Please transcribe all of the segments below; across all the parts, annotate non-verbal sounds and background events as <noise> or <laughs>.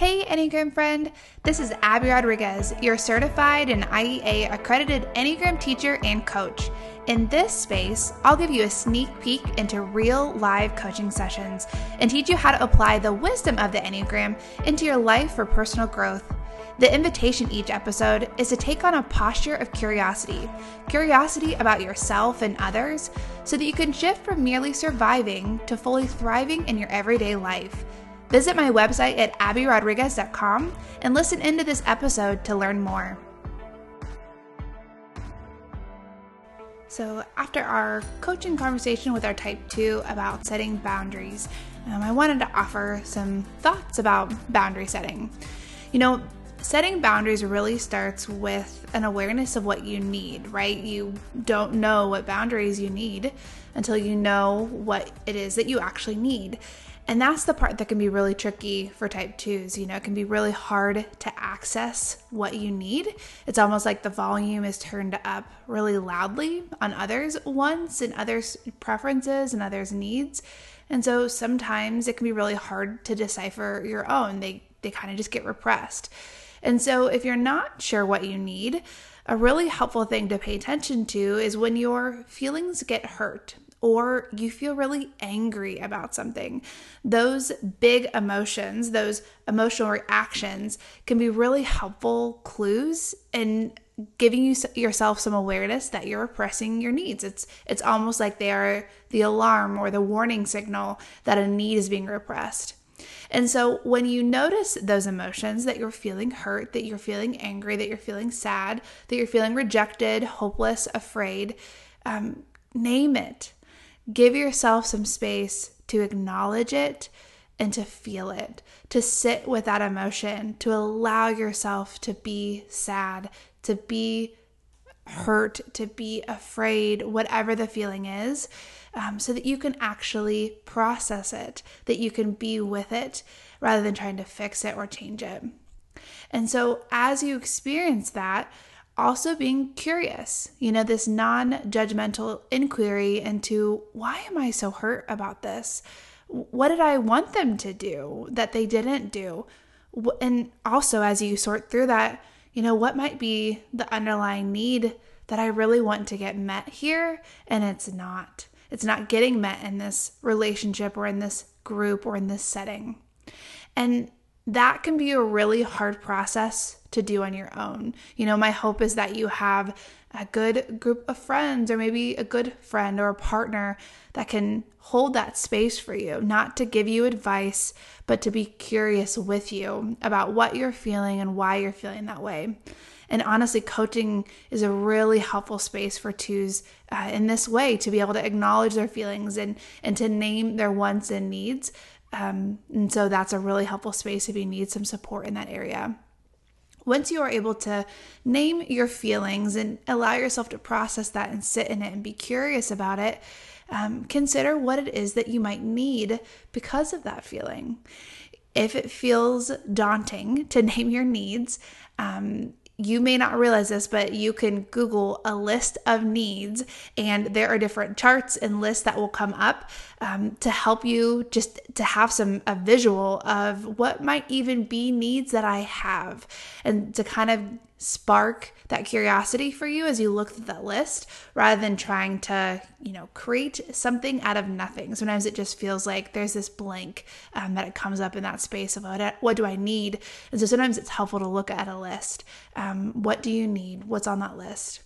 Hey, Enneagram friend. This is Abby Rodriguez, your certified and IEA accredited Enneagram teacher and coach. In this space, I'll give you a sneak peek into real live coaching sessions and teach you how to apply the wisdom of the Enneagram into your life for personal growth. The invitation each episode is to take on a posture of curiosity curiosity about yourself and others, so that you can shift from merely surviving to fully thriving in your everyday life. Visit my website at abbyrodriguez.com and listen into this episode to learn more. So, after our coaching conversation with our type 2 about setting boundaries, um, I wanted to offer some thoughts about boundary setting. You know, setting boundaries really starts with an awareness of what you need, right? You don't know what boundaries you need until you know what it is that you actually need. And that's the part that can be really tricky for type twos. You know, it can be really hard to access what you need. It's almost like the volume is turned up really loudly on others' wants and others' preferences and others' needs. And so sometimes it can be really hard to decipher your own. They they kind of just get repressed. And so if you're not sure what you need, a really helpful thing to pay attention to is when your feelings get hurt or you feel really angry about something. Those big emotions, those emotional reactions can be really helpful clues in giving you yourself some awareness that you're repressing your needs. It's it's almost like they are the alarm or the warning signal that a need is being repressed. And so when you notice those emotions that you're feeling hurt, that you're feeling angry, that you're feeling sad, that you're feeling rejected, hopeless, afraid, um, name it. Give yourself some space to acknowledge it and to feel it, to sit with that emotion, to allow yourself to be sad, to be hurt, to be afraid, whatever the feeling is, um, so that you can actually process it, that you can be with it rather than trying to fix it or change it. And so, as you experience that, also being curious, you know, this non judgmental inquiry into why am I so hurt about this? What did I want them to do that they didn't do? And also, as you sort through that, you know, what might be the underlying need that I really want to get met here and it's not. It's not getting met in this relationship or in this group or in this setting. And that can be a really hard process to do on your own. You know, my hope is that you have a good group of friends or maybe a good friend or a partner that can hold that space for you, not to give you advice, but to be curious with you about what you're feeling and why you're feeling that way. And honestly, coaching is a really helpful space for twos uh, in this way to be able to acknowledge their feelings and and to name their wants and needs. Um, and so that's a really helpful space if you need some support in that area. Once you are able to name your feelings and allow yourself to process that and sit in it and be curious about it, um, consider what it is that you might need because of that feeling. If it feels daunting to <laughs> name your needs, um, you may not realize this, but you can Google a list of needs, and there are different charts and lists that will come up um, to help you just to have some a visual of what might even be needs that I have, and to kind of spark that curiosity for you as you look at that list rather than trying to you know create something out of nothing. Sometimes it just feels like there's this blank um, that it comes up in that space of what, what do i need? And so sometimes it's helpful to look at a list. Um, what do you need? What's on that list?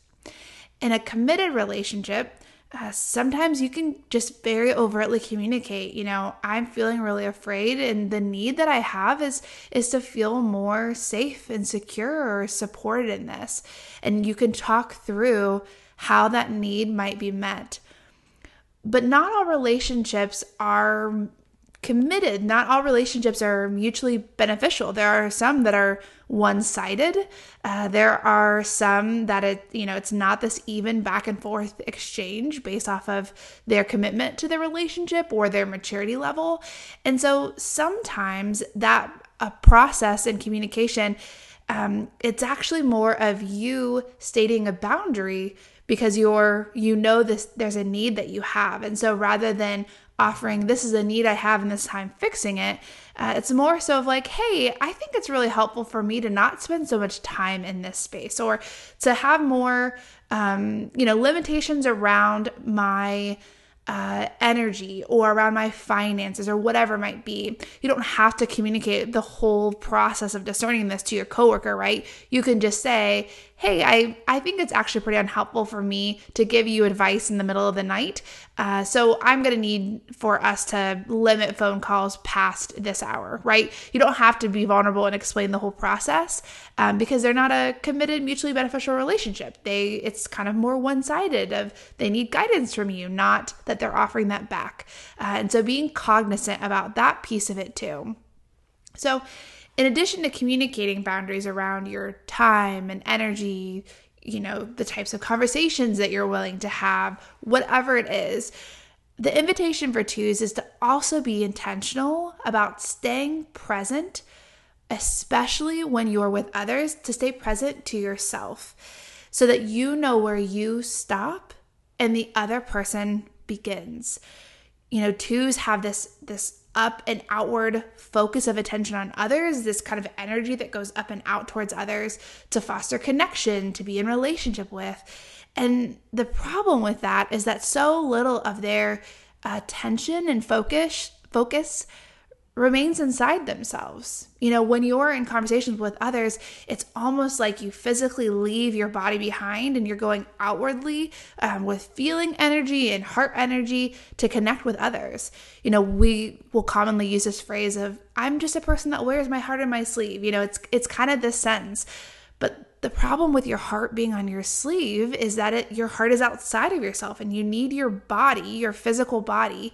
In a committed relationship uh, sometimes you can just very overtly communicate you know i'm feeling really afraid and the need that i have is is to feel more safe and secure or supported in this. And you can talk through how that need might be met. But not all relationships are committed. Not all relationships are mutually beneficial. There are some that are one-sided. Uh, there are some that it, you know, it's not this even back and forth exchange based off of their commitment to the relationship or their maturity level. And so sometimes that a process and communication, um, it's actually more of you stating a boundary because you're you know this there's a need that you have and so rather than offering this is a need I have and this time fixing it. Uh, it's more so of like, hey, I think it's really helpful for me to not spend so much time in this space or to have more, um, you know, limitations around my uh, energy or around my finances or whatever might be. You don't have to communicate the whole process of discerning this to your coworker, right? You can just say, hey, I, I think it's actually pretty unhelpful for me to give you advice in the middle of the night. Uh, so I'm going to need for us to limit phone calls past this hour, right? You don't have to be vulnerable and explain the whole process um, because they're not a committed, mutually beneficial relationship. They It's kind of more one sided of they need guidance from you, not that they're offering that back. Uh, and so being cognizant about that piece of it too. So, in addition to communicating boundaries around your time and energy, you know, the types of conversations that you're willing to have, whatever it is, the invitation for twos is to also be intentional about staying present, especially when you're with others, to stay present to yourself so that you know where you stop and the other person begins. You know, twos have this this up and outward focus of attention on others, this kind of energy that goes up and out towards others to foster connection, to be in relationship with. And the problem with that is that so little of their uh, attention and focus focus remains inside themselves. You know, when you're in conversations with others, it's almost like you physically leave your body behind and you're going outwardly um, with feeling energy and heart energy to connect with others. You know, we will commonly use this phrase of "I'm just a person that wears my heart on my sleeve." You know, it's it's kind of this sense, but the problem with your heart being on your sleeve is that it your heart is outside of yourself and you need your body, your physical body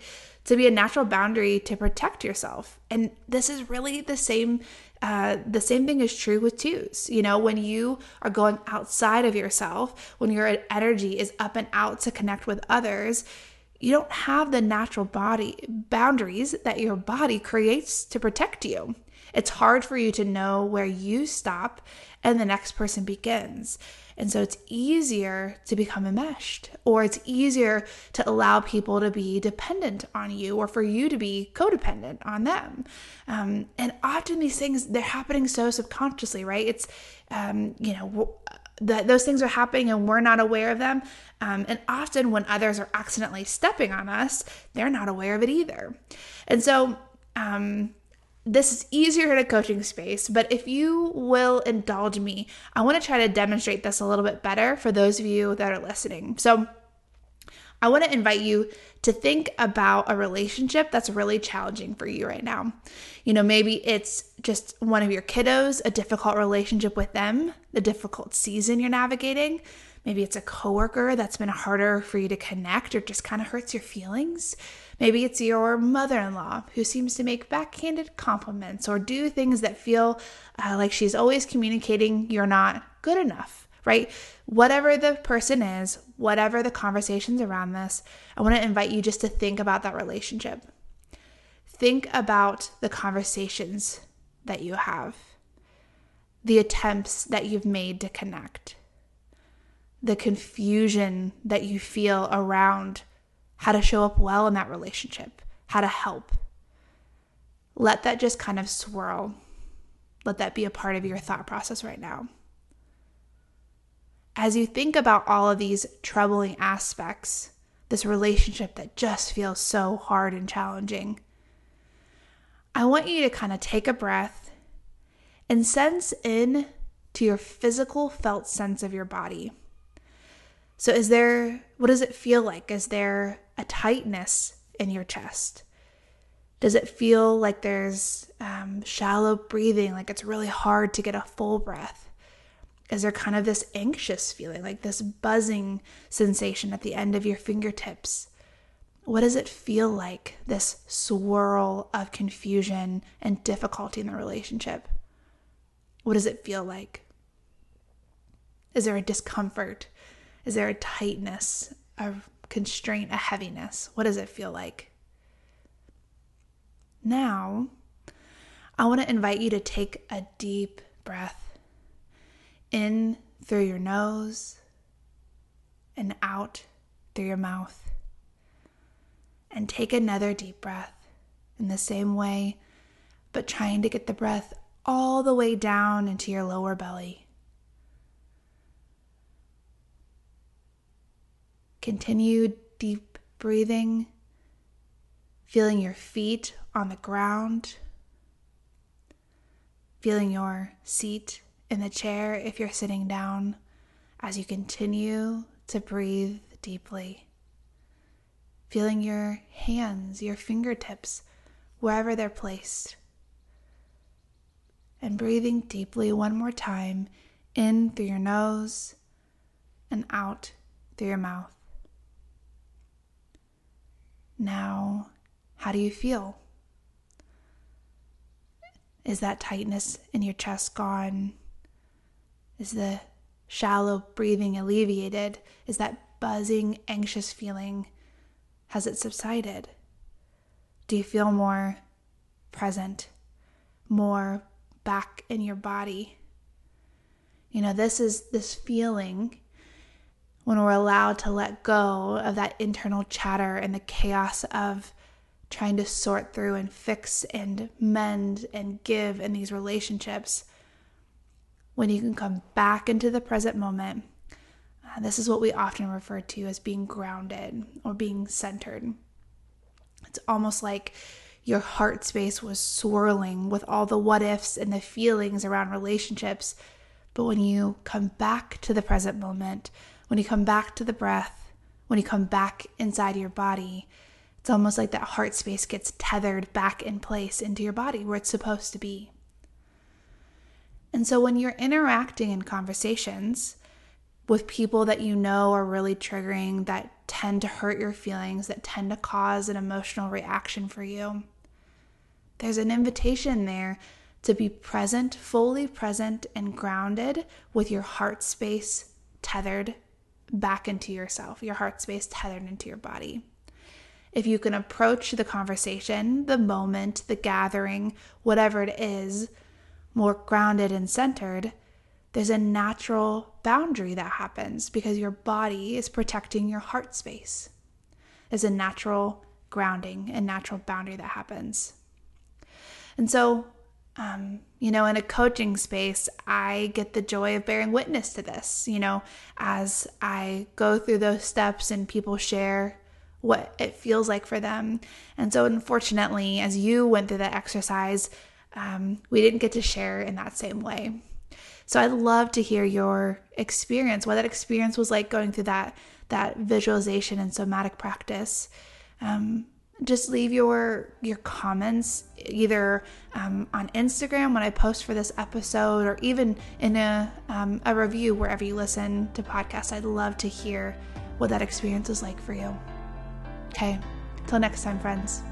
to be a natural boundary to protect yourself. And this is really the same uh, the same thing is true with twos. You know, when you are going outside of yourself, when your energy is up and out to connect with others, you don't have the natural body boundaries that your body creates to protect you. It's hard for you to know where you stop and the next person begins. And so it's easier to become enmeshed, or it's easier to allow people to be dependent on you, or for you to be codependent on them. Um, and often these things, they're happening so subconsciously, right? It's, um, you know, that those things are happening and we're not aware of them. Um, and often when others are accidentally stepping on us, they're not aware of it either. And so, um, this is easier in a coaching space, but if you will indulge me, I want to try to demonstrate this a little bit better for those of you that are listening. So, I want to invite you to think about a relationship that's really challenging for you right now. You know, maybe it's just one of your kiddos, a difficult relationship with them, the difficult season you're navigating. Maybe it's a coworker that's been harder for you to connect or just kind of hurts your feelings. Maybe it's your mother in law who seems to make backhanded compliments or do things that feel uh, like she's always communicating you're not good enough, right? Whatever the person is, whatever the conversations around this, I want to invite you just to think about that relationship. Think about the conversations that you have, the attempts that you've made to connect the confusion that you feel around how to show up well in that relationship, how to help. Let that just kind of swirl. Let that be a part of your thought process right now. As you think about all of these troubling aspects, this relationship that just feels so hard and challenging, I want you to kind of take a breath and sense in to your physical felt sense of your body. So, is there, what does it feel like? Is there a tightness in your chest? Does it feel like there's um, shallow breathing, like it's really hard to get a full breath? Is there kind of this anxious feeling, like this buzzing sensation at the end of your fingertips? What does it feel like, this swirl of confusion and difficulty in the relationship? What does it feel like? Is there a discomfort? Is there a tightness, a constraint, a heaviness? What does it feel like? Now, I want to invite you to take a deep breath in through your nose and out through your mouth. and take another deep breath in the same way, but trying to get the breath all the way down into your lower belly. Continue deep breathing, feeling your feet on the ground, feeling your seat in the chair if you're sitting down as you continue to breathe deeply. Feeling your hands, your fingertips, wherever they're placed. And breathing deeply one more time in through your nose and out through your mouth. Now, how do you feel? Is that tightness in your chest gone? Is the shallow breathing alleviated? Is that buzzing, anxious feeling, has it subsided? Do you feel more present, more back in your body? You know, this is this feeling when we're allowed to let go of that internal chatter and the chaos of trying to sort through and fix and mend and give in these relationships when you can come back into the present moment. Uh, this is what we often refer to as being grounded or being centered. It's almost like your heart space was swirling with all the what ifs and the feelings around relationships. But when you come back to the present moment, when you come back to the breath, when you come back inside your body, it's almost like that heart space gets tethered back in place into your body where it's supposed to be. And so when you're interacting in conversations with people that you know are really triggering, that tend to hurt your feelings, that tend to cause an emotional reaction for you, there's an invitation there to be present, fully present and grounded with your heart space tethered back into yourself, your heart space tethered into your body. If you can approach the conversation, the moment, the gathering, whatever it is, more grounded and centered, there's a natural boundary that happens because your body is protecting your heart space. There's a natural grounding and natural boundary that happens. And so, um, you know, in a coaching space, I get the joy of bearing witness to this, you know, as I go through those steps and people share what it feels like for them. And so, unfortunately, as you went through that exercise, um, we didn't get to share in that same way. So I'd love to hear your experience, what that experience was like going through that that visualization and somatic practice. Um, just leave your your comments either um, on Instagram when I post for this episode, or even in a um, a review wherever you listen to podcasts. I'd love to hear what that experience was like for you. Okay, till next time, friends.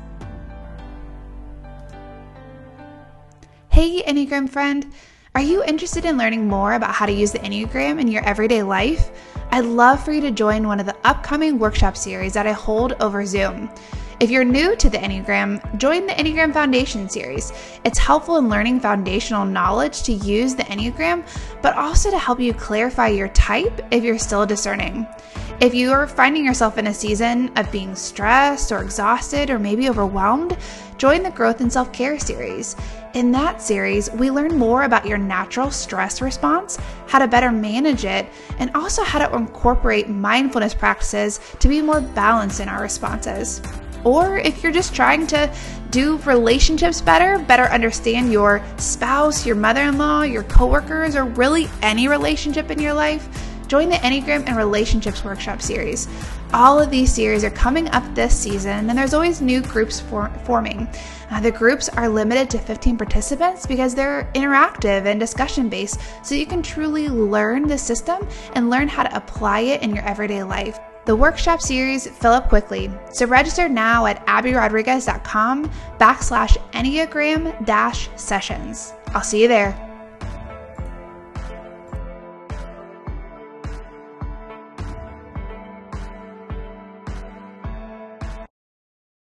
Hey, Enneagram friend. Are you interested in learning more about how to use the Enneagram in your everyday life? I'd love for you to join one of the upcoming workshop series that I hold over Zoom. If you're new to the Enneagram, join the Enneagram Foundation series. It's helpful in learning foundational knowledge to use the Enneagram, but also to help you clarify your type if you're still discerning. If you are finding yourself in a season of being stressed or exhausted or maybe overwhelmed, join the Growth and Self Care series. In that series, we learn more about your natural stress response, how to better manage it, and also how to incorporate mindfulness practices to be more balanced in our responses. Or if you're just trying to do relationships better, better understand your spouse, your mother in law, your coworkers, or really any relationship in your life, join the Enneagram and Relationships Workshop series. All of these series are coming up this season, and there's always new groups for- forming. Uh, the groups are limited to 15 participants because they're interactive and discussion based, so you can truly learn the system and learn how to apply it in your everyday life. The workshop series fill up quickly, so register now at abbyrodriguez.com backslash enneagram dash sessions. I'll see you there.